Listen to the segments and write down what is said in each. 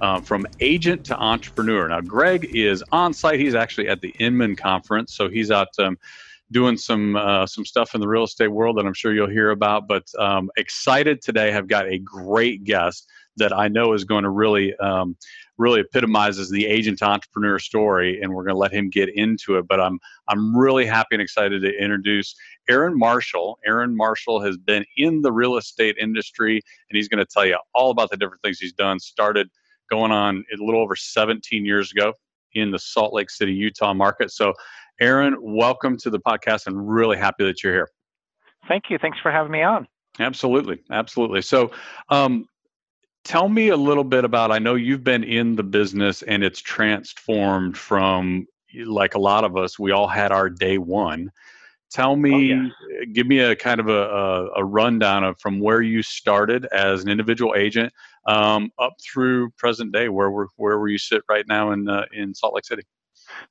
uh, from agent to entrepreneur. Now, Greg is on site. He's actually at the Inman conference, so he's out um, doing some uh, some stuff in the real estate world that I'm sure you'll hear about. But um, excited today. Have got a great guest that I know is going to really um, really epitomizes the agent entrepreneur story, and we're going to let him get into it. But I'm I'm really happy and excited to introduce Aaron Marshall. Aaron Marshall has been in the real estate industry, and he's going to tell you all about the different things he's done. Started going on a little over 17 years ago in the Salt Lake City, Utah market. So, Aaron, welcome to the podcast and really happy that you're here. Thank you. Thanks for having me on. Absolutely. Absolutely. So, um, tell me a little bit about I know you've been in the business and it's transformed from like a lot of us, we all had our day one. Tell me, oh, yeah. give me a kind of a, a, a, rundown of from where you started as an individual agent um, up through present day, where were where you sit right now in uh, in Salt Lake City?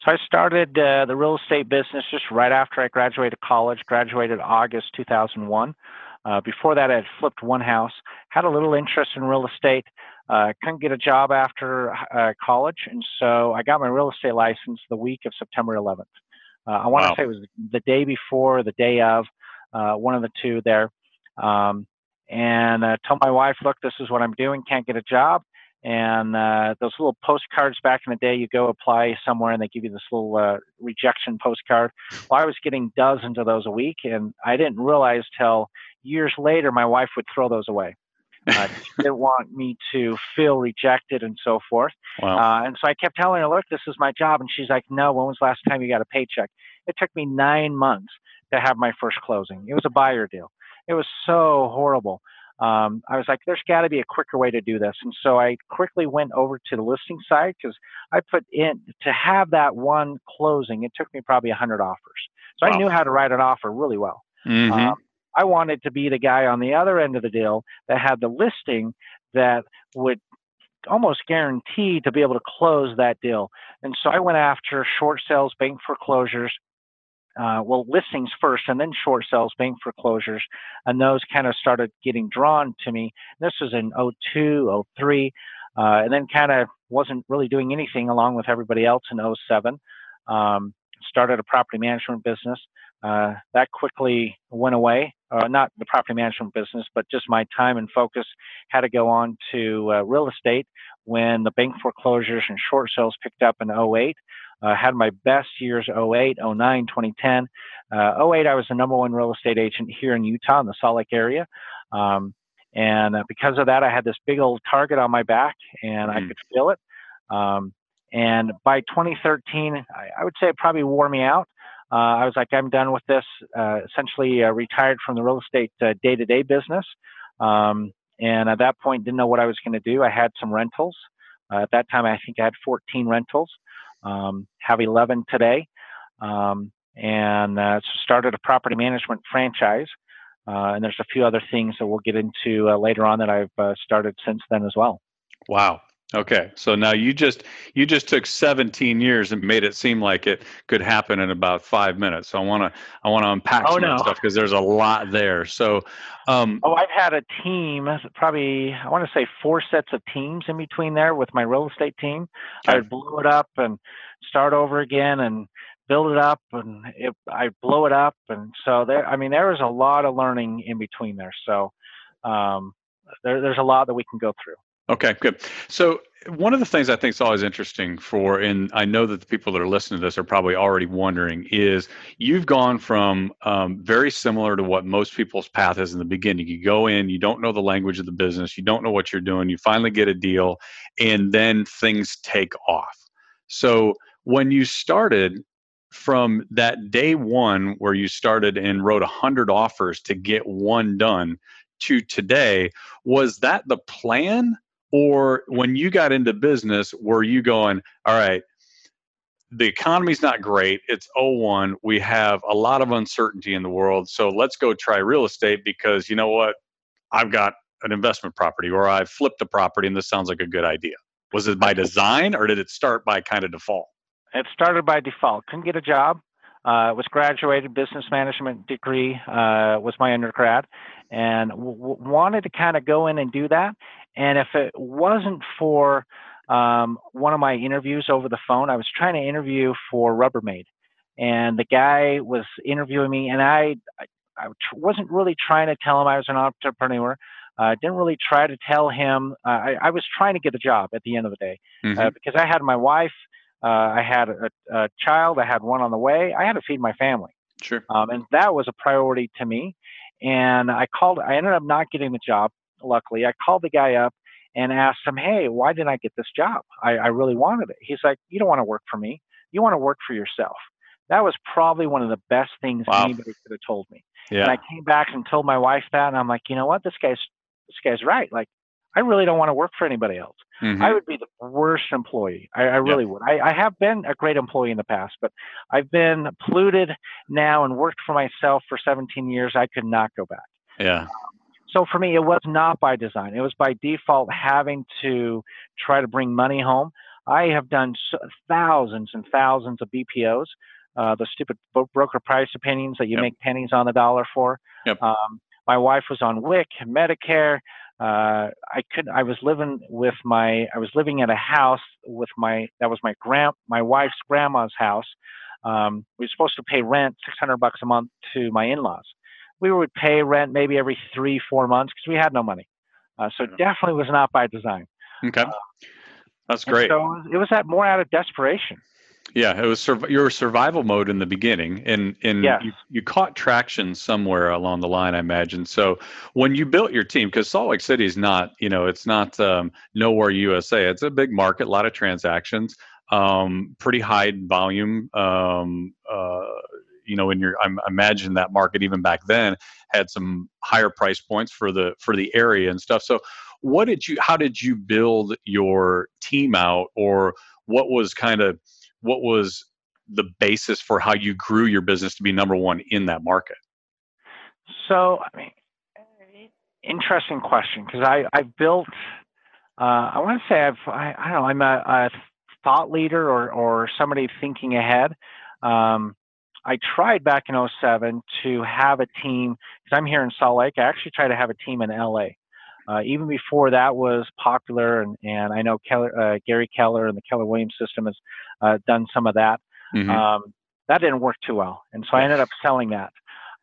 So I started uh, the real estate business just right after I graduated college. Graduated August 2001. Uh, before that, I had flipped one house. Had a little interest in real estate. Uh, couldn't get a job after uh, college, and so I got my real estate license the week of September 11th. Uh, I want to wow. say it was the day before, the day of, uh, one of the two there. Um, and uh, tell my wife, look, this is what I'm doing. Can't get a job. And uh, those little postcards back in the day, you go apply somewhere and they give you this little uh, rejection postcard. Well, I was getting dozens of those a week, and I didn't realize till years later my wife would throw those away. Uh, she didn't want me to feel rejected and so forth. Wow. Uh, and so I kept telling her, look, this is my job. And she's like, no, when was the last time you got a paycheck? It took me nine months to have my first closing. It was a buyer deal. It was so horrible. Um, I was like, there's got to be a quicker way to do this. And so I quickly went over to the listing side because I put in to have that one closing, it took me probably 100 offers. So wow. I knew how to write an offer really well. Mm-hmm. Um, I wanted to be the guy on the other end of the deal that had the listing that would almost guarantee to be able to close that deal. And so I went after short sales, bank foreclosures, uh, well, listings first and then short sales, bank foreclosures. And those kind of started getting drawn to me. This was in 02, 03, uh, and then kind of wasn't really doing anything along with everybody else in 07. Um, started a property management business. Uh, that quickly went away. Uh, not the property management business, but just my time and focus had to go on to uh, real estate when the bank foreclosures and short sales picked up in 08. Uh, had my best years 08, 09, 2010. Uh, 08, I was the number one real estate agent here in Utah in the Salt Lake area. Um, and uh, because of that, I had this big old target on my back and mm-hmm. I could feel it. Um, and by 2013, I, I, would say it probably wore me out. Uh, I was like, I'm done with this. Uh, essentially, uh, retired from the real estate day to day business. Um, and at that point, didn't know what I was going to do. I had some rentals. at that time, I think I had 14 rentals um, have 11 today, um, and uh, started a property management franchise. Uh, and there's a few other things that we'll get into uh, later on that I've uh, started since then as well. Wow. Okay, so now you just you just took 17 years and made it seem like it could happen in about five minutes. So I want to I want to unpack oh, some no. stuff because there's a lot there. So, um, oh, I've had a team, probably I want to say four sets of teams in between there with my real estate team. Okay. I blow it up and start over again and build it up and it, I blow it up and so there. I mean, there was a lot of learning in between there. So um, there, there's a lot that we can go through. Okay, good. So one of the things I think is always interesting for, and I know that the people that are listening to this are probably already wondering, is you've gone from um, very similar to what most people's path is in the beginning. You go in, you don't know the language of the business, you don't know what you're doing, you finally get a deal, and then things take off. So when you started from that day one where you started and wrote 100 offers to get one done to today, was that the plan? Or when you got into business, were you going, all right, the economy's not great. It's 01. We have a lot of uncertainty in the world. So let's go try real estate because you know what? I've got an investment property or I've flipped a property and this sounds like a good idea. Was it by design or did it start by kind of default? It started by default. Couldn't get a job. Uh, was graduated business management degree uh, was my undergrad, and w- wanted to kind of go in and do that. And if it wasn't for um, one of my interviews over the phone, I was trying to interview for Rubbermaid, and the guy was interviewing me, and I, I, wasn't really trying to tell him I was an entrepreneur. I uh, didn't really try to tell him. Uh, I, I, was trying to get a job at the end of the day uh, mm-hmm. because I had my wife, uh, I had a, a, child, I had one on the way. I had to feed my family. Sure. Um, and that was a priority to me. And I called. I ended up not getting the job. Luckily, I called the guy up and asked him, "Hey, why didn't I get this job? I, I really wanted it." He's like, "You don't want to work for me. You want to work for yourself." That was probably one of the best things wow. anybody could have told me. Yeah. And I came back and told my wife that, and I'm like, you know what? This guy's this guy's right. Like, I really don't want to work for anybody else. Mm-hmm. I would be the worst employee. I, I really yep. would. I, I, have been a great employee in the past, but I've been polluted now and worked for myself for 17 years. I could not go back. Yeah. Um, so for me, it was not by design. It was by default having to try to bring money home. I have done thousands and thousands of BPOs, uh, the stupid broker price opinions that you yep. make pennies on the dollar for. Yep. Um, my wife was on WIC, Medicare. Uh, I could. I was living with my. I was living at a house with my. That was my grand. My wife's grandma's house. Um, we were supposed to pay rent, six hundred bucks a month to my in-laws. We would pay rent maybe every three, four months because we had no money. Uh, so definitely was not by design. Okay, uh, that's great. So it was that more out of desperation. Yeah, it was sur- your survival mode in the beginning, and and yes. you, you caught traction somewhere along the line, I imagine. So when you built your team, because Salt Lake City is not, you know, it's not um, nowhere USA. It's a big market, a lot of transactions, um, pretty high volume. Um, uh, you know, in your, I imagine that market even back then had some higher price points for the for the area and stuff. So what did you? How did you build your team out, or what was kind of what was the basis for how you grew your business to be number one in that market? So, I mean, interesting question because I I built. Uh, I want to say I've I, I, don't know I'm a, a, thought leader or or somebody thinking ahead. Um, I tried back in 07 to have a team because I'm here in Salt Lake. I actually tried to have a team in LA. Uh, even before that was popular, and, and I know Keller, uh, Gary Keller and the Keller Williams system has uh, done some of that. Mm-hmm. Um, that didn't work too well, and so I ended up selling that.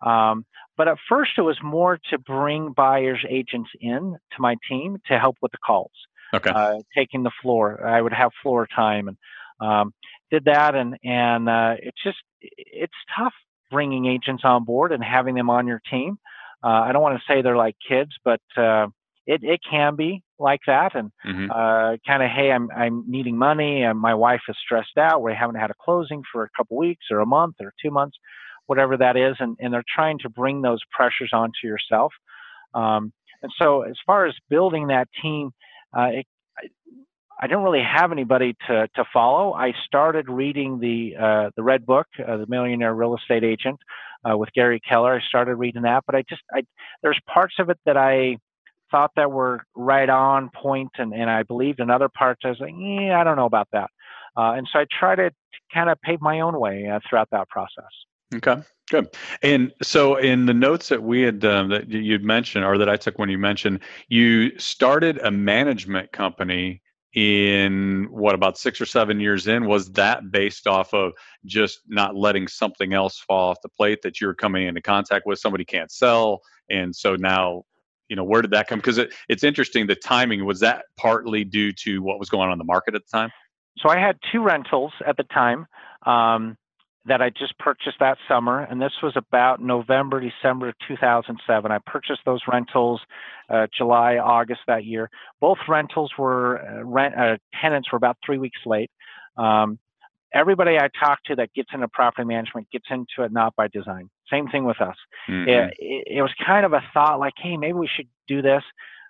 Um, but at first, it was more to bring buyers agents in to my team to help with the calls, okay. uh, taking the floor. I would have floor time and um, did that, and and uh, it's just it's tough bringing agents on board and having them on your team. Uh, I don't want to say they're like kids, but uh, it, it can be like that and mm-hmm. uh, kind of hey I'm, I'm needing money and my wife is stressed out we haven't had a closing for a couple weeks or a month or two months whatever that is and, and they're trying to bring those pressures onto yourself um, and so as far as building that team uh, it, I, I don't really have anybody to, to follow. I started reading the uh, the Red Book, uh, the Millionaire Real Estate Agent, uh, with Gary Keller. I started reading that, but I just I, there's parts of it that I thought that were right on point, and, and I believed in other parts. I was like, yeah, I don't know about that. Uh, and so I try to kind of pave my own way uh, throughout that process. Okay, good. And so, in the notes that we had um, that you'd mentioned, or that I took when you mentioned, you started a management company in what about six or seven years in. Was that based off of just not letting something else fall off the plate that you're coming into contact with? Somebody can't sell, and so now you know where did that come because it, it's interesting the timing was that partly due to what was going on in the market at the time? So i had two rentals at the time um, that i just purchased that summer and this was about november december 2007 i purchased those rentals uh, july august that year. Both rentals were uh, rent uh, tenants were about three weeks late. Um, everybody I talk to that gets into property management gets into it not by design. Same thing with us. Mm-hmm. It, it, it, was kind of a thought like, hey, maybe we should do this.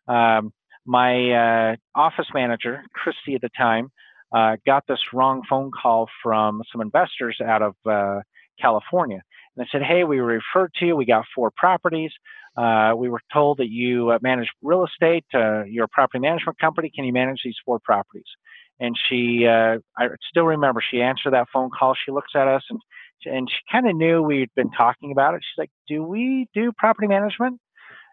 Um, my uh, office manager, Christy at the time, uh, got this wrong phone call from some investors out of uh, California. And they said, Hey, we were referred to you. We got four properties. Uh, we were told that you uh, manage real estate. Uh, you're a property management company. Can you manage these four properties? And she, I still remember, she answered that phone call. She looks at us and and she kind of knew we'd been talking about it. She's like, "Do we do property management?"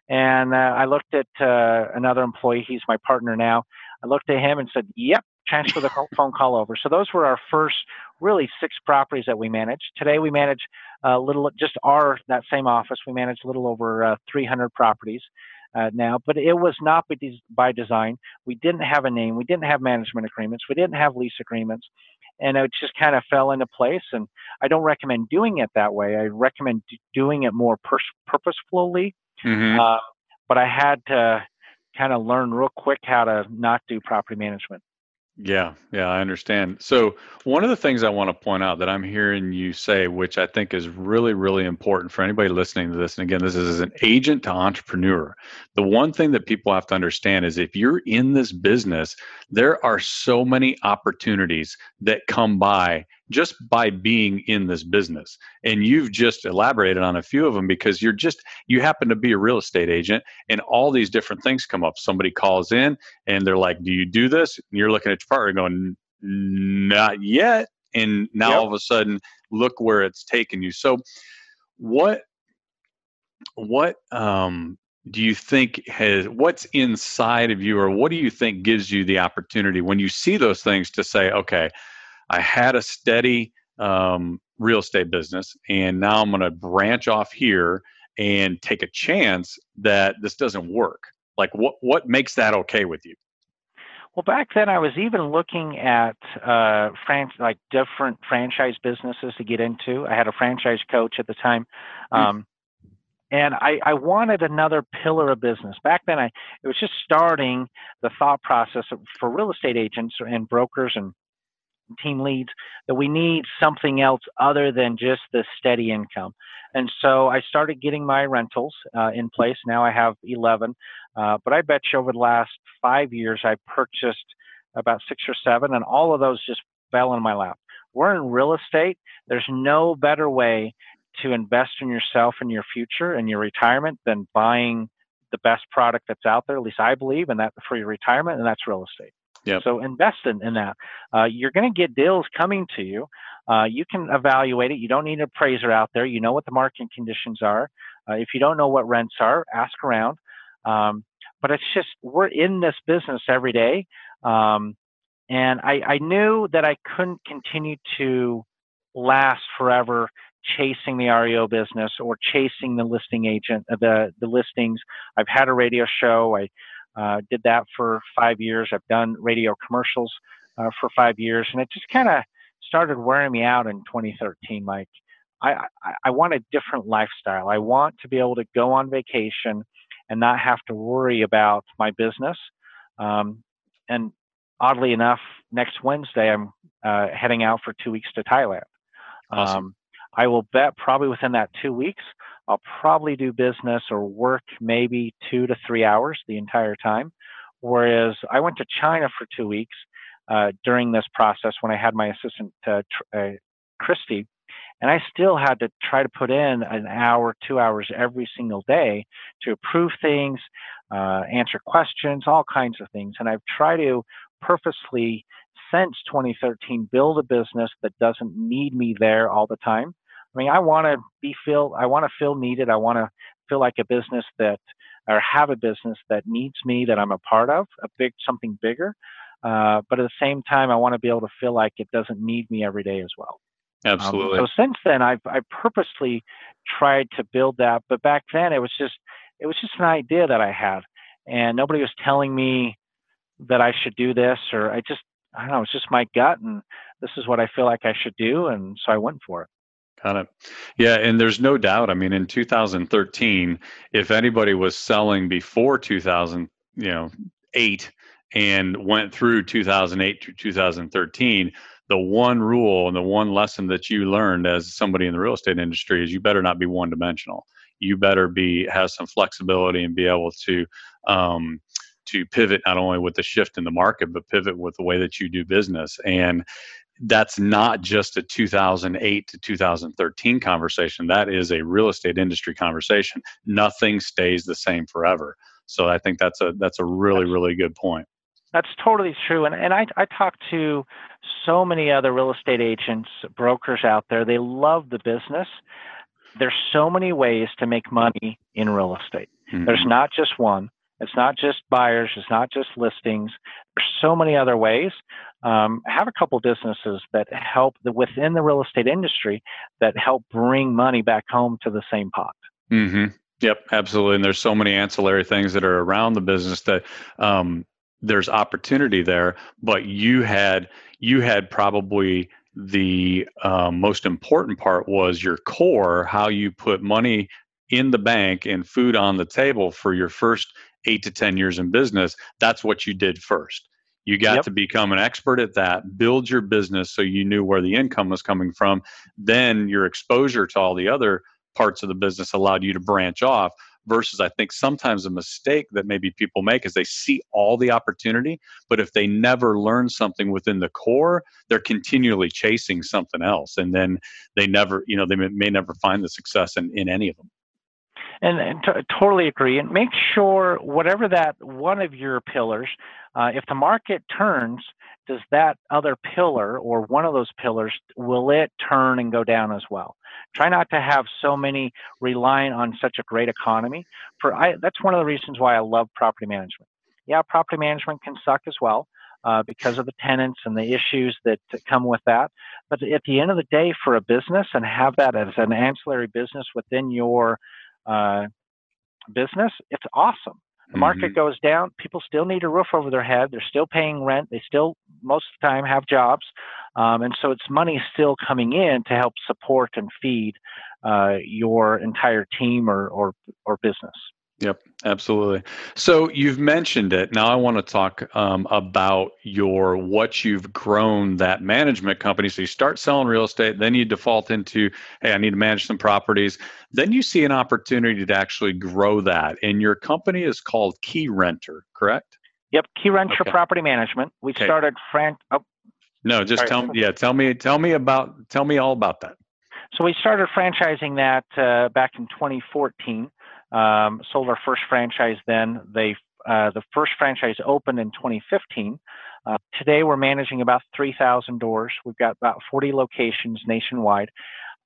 And uh, I looked at uh, another employee. He's my partner now. I looked at him and said, "Yep, transfer the phone call over." So those were our first really six properties that we managed. Today we manage a little, just our that same office. We manage a little over uh, 300 properties. Uh, now, but it was not by, des- by design. We didn't have a name. We didn't have management agreements. We didn't have lease agreements and it just kind of fell into place. And I don't recommend doing it that way. I recommend doing it more pur- purposefully. Mm-hmm. Uh, but I had to kind of learn real quick how to not do property management. Yeah, yeah, I understand. So, one of the things I want to point out that I'm hearing you say, which I think is really, really important for anybody listening to this, and again, this is an agent to entrepreneur. The one thing that people have to understand is if you're in this business, there are so many opportunities that come by just by being in this business. And you've just elaborated on a few of them because you're just, you happen to be a real estate agent and all these different things come up. Somebody calls in and they're like, Do you do this? And you're looking at your partner going, Not yet. And now yep. all of a sudden, look where it's taken you. So, what, what, um, do you think has what's inside of you or what do you think gives you the opportunity when you see those things to say okay I had a steady um, real estate business, and now I'm going to branch off here and take a chance that this doesn't work. Like, what what makes that okay with you? Well, back then I was even looking at uh, fran- like different franchise businesses to get into. I had a franchise coach at the time, hmm. um, mm. and I, I wanted another pillar of business. Back then, I it was just starting the thought process for real estate agents and brokers and team leads that we need something else other than just the steady income. And so I started getting my rentals uh, in place. Now I have 11. Uh, but I bet you over the last five years, I purchased about six or seven, and all of those just fell in my lap. We're in real estate. There's no better way to invest in yourself and your future and your retirement than buying the best product that's out there. At least I believe, and that for your retirement, and that's real estate. Yep. So invest in, in that. Uh, you're going to get deals coming to you. Uh, you can evaluate it. You don't need an appraiser out there. You know what the market conditions are. Uh, if you don't know what rents are, ask around. Um, but it's just we're in this business every day, um, and I, I knew that I couldn't continue to last forever chasing the REO business or chasing the listing agent, uh, the the listings. I've had a radio show. I uh, did that for five years. I've done radio commercials uh, for five years, and it just kind of started wearing me out in 2013. Like, I, I, I want a different lifestyle. I want to be able to go on vacation and not have to worry about my business. Um, and oddly enough, next Wednesday I'm uh, heading out for two weeks to Thailand. Awesome. Um, I will bet probably within that two weeks I'll probably do business or work maybe two to three hours the entire time. Whereas I went to China for two weeks uh, during this process when I had my assistant, uh, uh, Christy, and I still had to try to put in an hour, two hours every single day to approve things, uh, answer questions, all kinds of things. And I've tried to purposely, since 2013, build a business that doesn't need me there all the time. I mean, I want to be feel, I want to feel needed. I want to feel like a business that, or have a business that needs me, that I'm a part of, a big something bigger. Uh, but at the same time, I want to be able to feel like it doesn't need me every day as well. Absolutely. Um, so since then, I've I purposely tried to build that, but back then it was just it was just an idea that I had, and nobody was telling me that I should do this, or I just I don't know, it's just my gut, and this is what I feel like I should do, and so I went for it. Got it. Yeah, and there's no doubt. I mean, in 2013, if anybody was selling before 2000, you know, eight and went through 2008 to 2013, the one rule and the one lesson that you learned as somebody in the real estate industry is you better not be one dimensional. You better be have some flexibility and be able to um, to pivot not only with the shift in the market, but pivot with the way that you do business. And that's not just a 2008 to 2013 conversation. That is a real estate industry conversation. Nothing stays the same forever. So I think that's a that's a really really good point. That's totally true. And and I I talk to so many other real estate agents, brokers out there. They love the business. There's so many ways to make money in real estate. Mm-hmm. There's not just one. It's not just buyers. It's not just listings. There's so many other ways. Um, have a couple businesses that help the, within the real estate industry that help bring money back home to the same pot. Mm-hmm. Yep, absolutely. And there's so many ancillary things that are around the business that um, there's opportunity there. But you had you had probably the um, most important part was your core, how you put money in the bank and food on the table for your first eight to 10 years in business, that's what you did first. You got yep. to become an expert at that, build your business so you knew where the income was coming from. Then your exposure to all the other parts of the business allowed you to branch off. Versus, I think sometimes a mistake that maybe people make is they see all the opportunity, but if they never learn something within the core, they're continually chasing something else. And then they never, you know, they may, may never find the success in, in any of them and, and t- totally agree. And make sure whatever that one of your pillars, uh, if the market turns, does that other pillar or one of those pillars will it turn and go down as well? Try not to have so many relying on such a great economy. For I, that's one of the reasons why I love property management. Yeah, property management can suck as well. Uh, because of the tenants and the issues that come with that. But at the end of the day, for a business and have that as an ancillary business within your uh, business, it's awesome. The market mm-hmm. goes down, people still need a roof over their head. They're still paying rent. They still, most of the time, have jobs. Um, and so it's money still coming in to help support and feed uh, your entire team or, or, or business. Yep, absolutely. So you've mentioned it. Now I want to talk um, about your what you've grown that management company. So you start selling real estate, then you default into, hey, I need to manage some properties. Then you see an opportunity to actually grow that, and your company is called Keyrenter, correct? Yep, Keyrenter okay. Property Management. We okay. started Frank. Oh, no, just sorry. tell me. Yeah, tell me. Tell me about. Tell me all about that. So we started franchising that uh, back in 2014. Um, sold our first franchise then. They uh, the first franchise opened in 2015. Uh, today we're managing about 3,000 doors. We've got about 40 locations nationwide.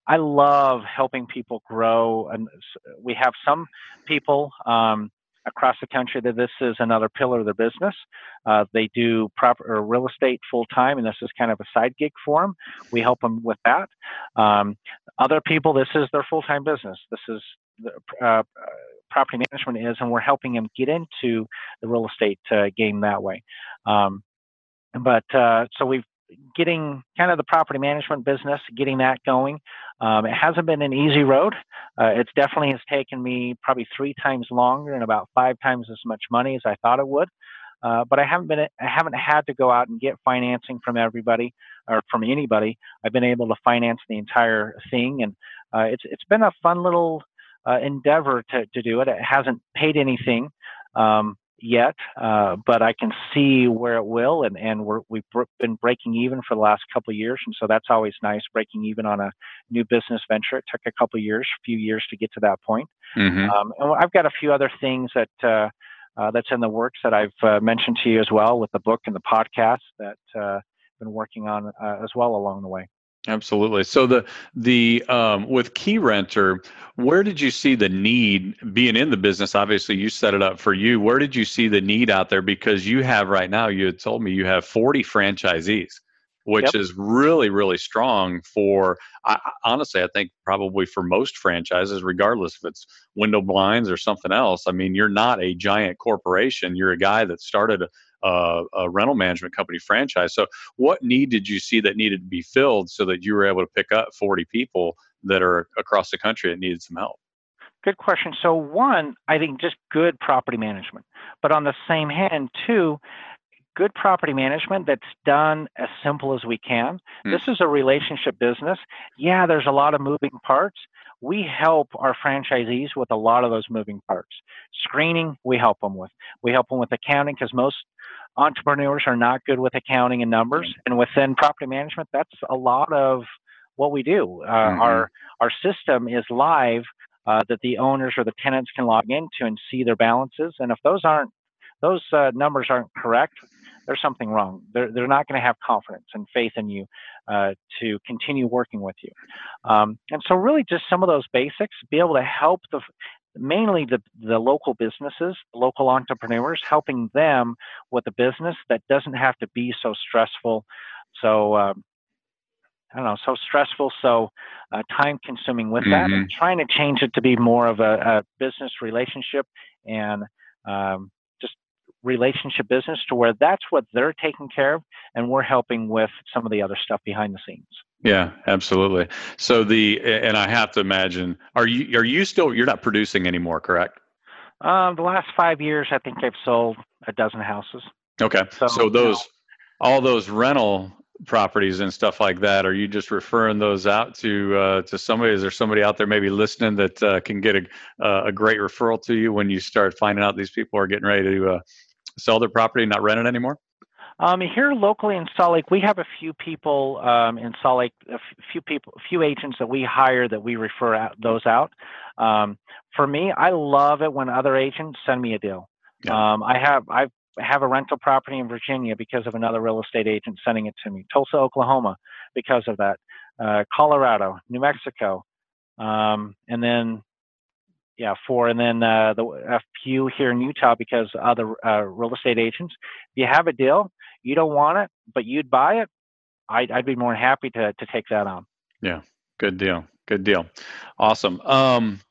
I love helping people grow, and we have some people um, across the country that this is another pillar of their business. Uh, they do proper real estate full time, and this is kind of a side gig for them. We help them with that. Um, other people, this is their full time business. This is uh, property management is, and we're helping them get into the real estate uh, game that way. Um, but uh, so we've getting kind of the property management business, getting that going. Um, it hasn't been an easy road. Uh, it's definitely has taken me probably three times longer and about five times as much money as I thought it would. Uh, but I haven't been I haven't had to go out and get financing from everybody or from anybody. I've been able to finance the entire thing, and uh, it's it's been a fun little uh, endeavor to, to do it. It hasn't paid anything um, yet, uh, but I can see where it will, and and we're, we've been breaking even for the last couple of years, and so that's always nice. Breaking even on a new business venture. It took a couple of years, a few years to get to that point. Mm-hmm. Um, and I've got a few other things that. Uh, uh, that's in the works that I've uh, mentioned to you as well with the book and the podcast that uh, I've been working on uh, as well along the way. Absolutely. So the the um, with Keyrenter, where did you see the need being in the business? Obviously, you set it up for you. Where did you see the need out there? Because you have right now, you had told me you have forty franchisees, which yep. is really really strong for. I, honestly, I think probably for most franchises, regardless if it's window blinds or something else. I mean, you're not a giant corporation. You're a guy that started a, a, a rental management company franchise. So, what need did you see that needed to be filled so that you were able to pick up 40 people that are across the country that needed some help? Good question. So, one, I think just good property management. But on the same hand, two, good property management that's done as simple as we can. Mm. This is a relationship business. Yeah, there's a lot of moving parts. we help our franchisees with a lot of those moving parts. Screening, we help them with. We help them with accounting because most entrepreneurs are not good with accounting and numbers. And within property management, that's a lot of what we do. Uh, mm-hmm. Our our system is live uh, that the owners or the tenants can log into and see their balances. And if those aren't those uh, numbers aren't correct, there's something wrong. They're, they're not going to have confidence and faith in you uh, to continue working with you. Um, and so, really, just some of those basics, be able to help the mainly the, the local businesses, local entrepreneurs, helping them with a business that doesn't have to be so stressful. So, um, I don't know, so stressful, so uh, time consuming with mm-hmm. that, and mm-hmm. trying to change it to be more of a, a business relationship and um, just relationship business to where that's what they're taking care of, and we're helping with some of the other stuff behind the scenes. Yeah, absolutely. So the and I have to imagine, are you are you still you're not producing anymore, correct? Um, the last five years, I think I've sold a dozen houses. Okay, so, so those. You know, all those rental properties and stuff like that are you just referring those out to uh, to somebody is there somebody out there maybe listening that uh, can get a, a great referral to you when you start finding out these people are getting ready to uh, sell their property not rent it anymore um, here locally in Salt Lake, we have a few people um, in Salt Lake, a few people, a few agents that we hire that we refer out, those out. Um, for me, I love it when other agents send me a deal. Yeah. Um, I have I've a rental property in Virginia because of another real estate agent sending it to me. Tulsa, Oklahoma, because of that. Uh, Colorado, New Mexico, um, and then yeah, four, and then uh, the a few here in Utah because other uh, real estate agents. If you have a deal, you don't want it, but you'd buy it. I'd, I'd be more than happy to to take that on. Yeah, good deal. Good deal. Awesome. Um,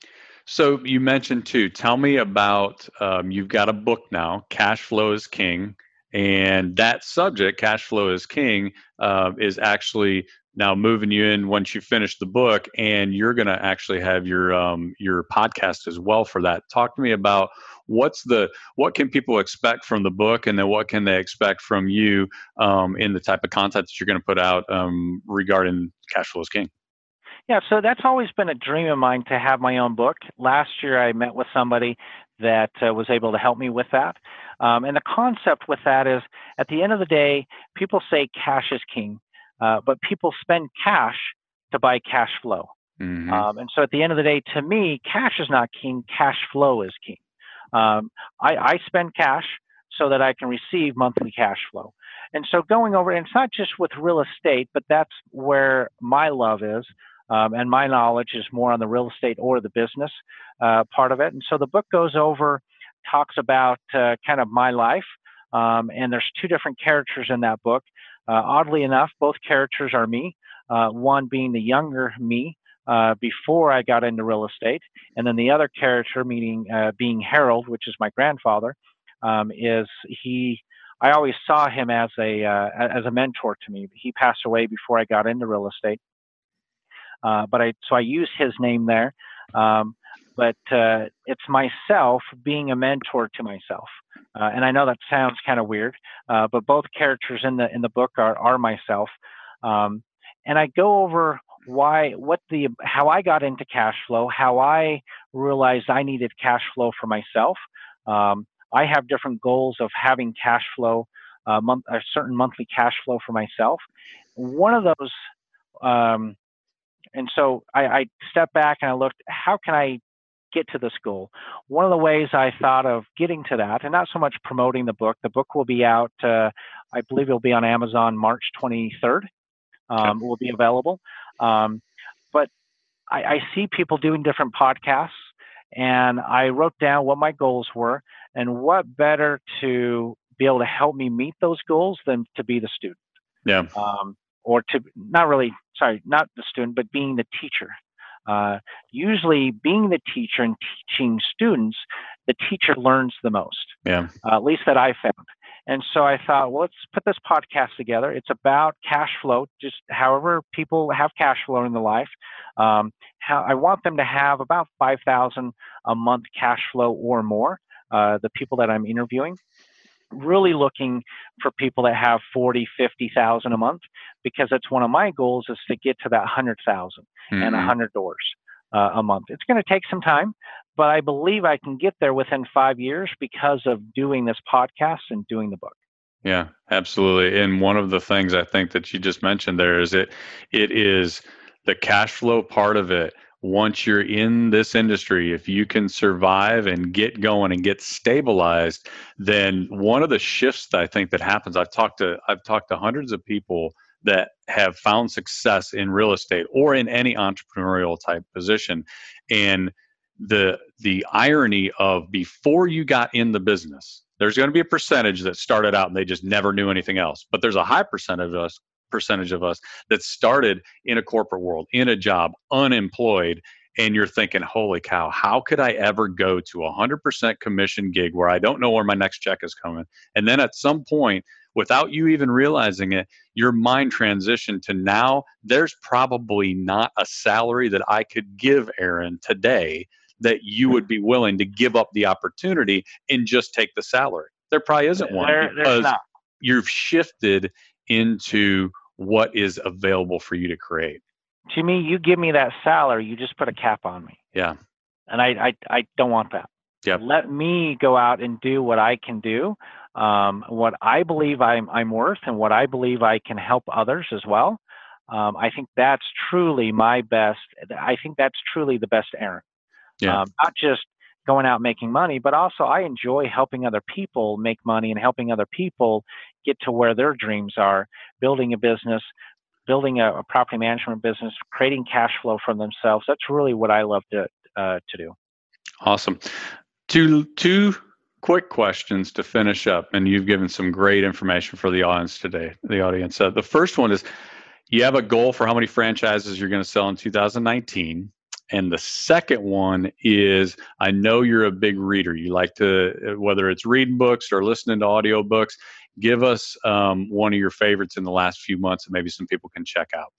so you mentioned too. Tell me about um, you've got a book now, Cash Flow is King, and that subject, Cash Flow is King, uh, is actually now moving you in once you finish the book, and you're going to actually have your um, your podcast as well for that. Talk to me about what's the what can people expect from the book, and then what can they expect from you um, in the type of content that you're going to put out um, regarding Cash Flow is King. Yeah, so that's always been a dream of mine to have my own book. Last year, I met with somebody that uh, was able to help me with that. Um, and the concept with that is at the end of the day, people say cash is king, uh, but people spend cash to buy cash flow. Mm-hmm. Um, and so at the end of the day, to me, cash is not king, cash flow is king. Um, I, I spend cash so that I can receive monthly cash flow. And so going over, and it's not just with real estate, but that's where my love is. Um, and my knowledge is more on the real estate or the business uh, part of it. And so the book goes over, talks about uh, kind of my life. Um, and there's two different characters in that book. Uh, oddly enough, both characters are me. Uh, one being the younger me uh, before I got into real estate, and then the other character, meaning uh, being Harold, which is my grandfather, um, is he. I always saw him as a as a mentor to me. He passed away before I got into real estate, uh, but I so I use his name there. Um, but uh, it's myself being a mentor to myself, uh, and I know that sounds kind of weird, uh, but both characters in the in the book are are myself, um, and I go over why what the how I got into cash flow, how I realized I needed cash flow for myself. Um, I have different goals of having cash flow, uh, month, a certain monthly cash flow for myself. One of those um, and so I, I stepped back and I looked, how can I get to this goal? One of the ways I thought of getting to that, and not so much promoting the book, the book will be out, uh, I believe it'll be on Amazon March 23rd, um, will be available. Um, but I, I see people doing different podcasts, and I wrote down what my goals were, and what better to be able to help me meet those goals than to be the student. Yeah. Um, or to not really, sorry, not the student, but being the teacher. Uh, usually, being the teacher and teaching students, the teacher learns the most. Yeah. Uh, at least that I found. And so I thought, well, let's put this podcast together. It's about cash flow, just however people have cash flow in their life. Um, how I want them to have about five thousand a month cash flow or more. Uh, the people that I'm interviewing, really looking for people that have 40, 50,000 a month because that's one of my goals is to get to that 100,000 mm-hmm. and 100 doors. uh, a month. It's going to take some time, but I believe I can get there within five years because of doing this podcast and doing the book. Yeah, absolutely. And one of the things I think that you just mentioned there is it it is the cash flow part of it. Once you're in this industry, if you can survive and get going and get stabilized, then one of the shifts that I think that happens, I've talked to I've talked to hundreds of people that have found success in real estate or in any entrepreneurial type position. And the the irony of before you got in the business, there's going to be a percentage that started out and they just never knew anything else. But there's a high percentage of us percentage of us that started in a corporate world, in a job, unemployed, and you're thinking, holy cow, how could I ever go to a 100% commission gig where I don't know where my next check is coming? And then at some point, without you even realizing it, your mind transitioned to now there's probably not a salary that I could give Aaron today that you would be willing to give up the opportunity and just take the salary. There probably isn't one there, because you've shifted into what is available for you to create. To me, you give me that salary, you just put a cap on me. Yeah. And I, I, I don't want that. Yep. Let me go out and do what I can do, um, what I believe I'm, I'm worth, and what I believe I can help others as well. Um, I think that's truly my best. I think that's truly the best Aaron. Yeah. Um, not just going out making money, but also I enjoy helping other people make money and helping other people get to where their dreams are, building a business, building a, a property management business, creating cash flow for themselves. That's really what I love to uh, to do. Awesome. Two two quick questions to finish up, and you've given some great information for the audience today. The audience. Uh, the first one is you have a goal for how many franchises you're going to sell in 2019 and the second one is I know you're a big reader. You like to, whether it's reading books or listening to audiobooks, give us um, one of your favorites in the last few months that maybe some people can check out.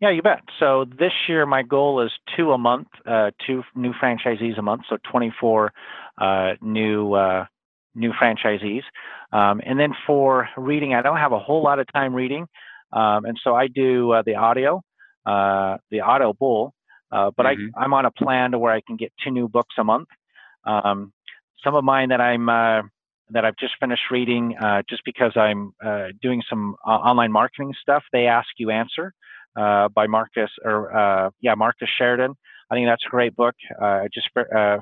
Yeah, you bet. So this year, my goal is two a month, uh, two new franchisees a month, so 24 uh, new uh, new franchisees. Um, and then for reading, I don't have a whole lot of time reading, um, and so I do uh, the audio, uh, the Audible, uh, but mm-hmm. I, I'm on a plan to where I can get two new books a month. Um, some of mine that I'm uh, that I've just finished reading, uh, just because I'm uh, doing some uh, online marketing stuff. They ask you answer uh, by Marcus or yeah Marcus Sheridan. I think that's a great book. I just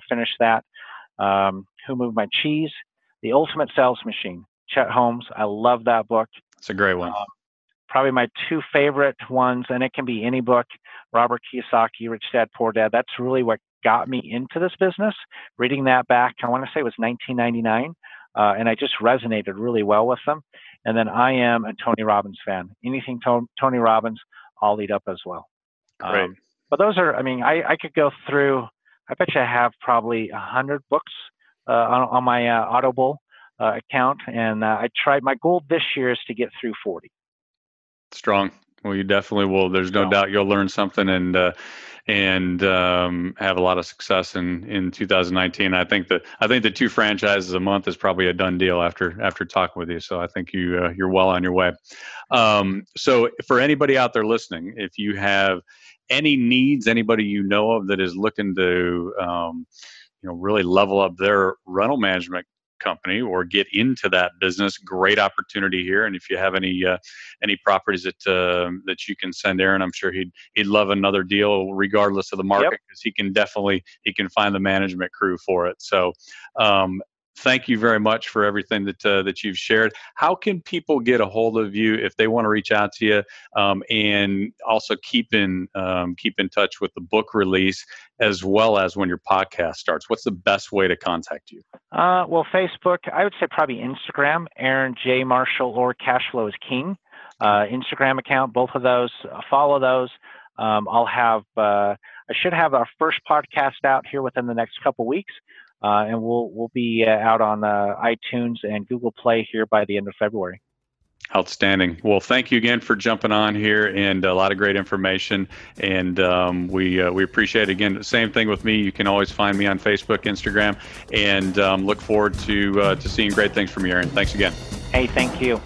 finished that. Um, Who moved my cheese? The Ultimate Sales Machine. Chet Holmes. I love that book. It's a great one. Probably my two favorite ones, and it can be any book. Robert Kiyosaki, Rich Dad Poor Dad. That's really what got me into this business. Reading that back, I want to say it was 1999, uh, and I just resonated really well with them. And then I am a Tony Robbins fan. Anything to- Tony Robbins, I'll eat up as well. Great. Um, but those are, I mean, I, I could go through. I bet you I have probably a hundred books uh, on, on, my uh, Audible uh, account, and uh, I tried. My goal this year is to get through 40. Strong. Well, you definitely will. There's no doubt you'll learn something and uh, and um, have a lot of success in in 2019. I think that I think the two franchises a month is probably a done deal after after talking with you. So I think you uh, you're well on your way. Um, so for anybody out there listening, if you have any needs, anybody you know of that is looking to um, you know really level up their rental management company or get into that business, great opportunity here. And if you have any uh, any properties that uh, that you can send Aaron, I'm sure he'd he'd love another deal regardless of the market because yep. he can definitely he can find the management crew for it. So um, thank you very much for everything that uh, that you've shared. How can people get a hold of you if they want to reach out to you, um, and also keep in um, keep in touch with the book release as well as when your podcast starts? What's the best way to contact you? Uh, well, Facebook. I would say probably Instagram. Aaron J Marshall or Cashflow is King. Uh, Instagram account. Both of those. Uh, follow those. Um, I'll have. Uh, I should have our first podcast out here within the next couple weeks. Uh, and we'll we'll be uh, out on uh, iTunes and Google Play here by the end of February. Outstanding. Well, thank you again for jumping on here and a lot of great information. And um, we uh, we appreciate it. Again, same thing with me. You can always find me on Facebook, Instagram, and um, look forward to uh, to seeing great things from you, Aaron. Thanks again. Hey, thank you.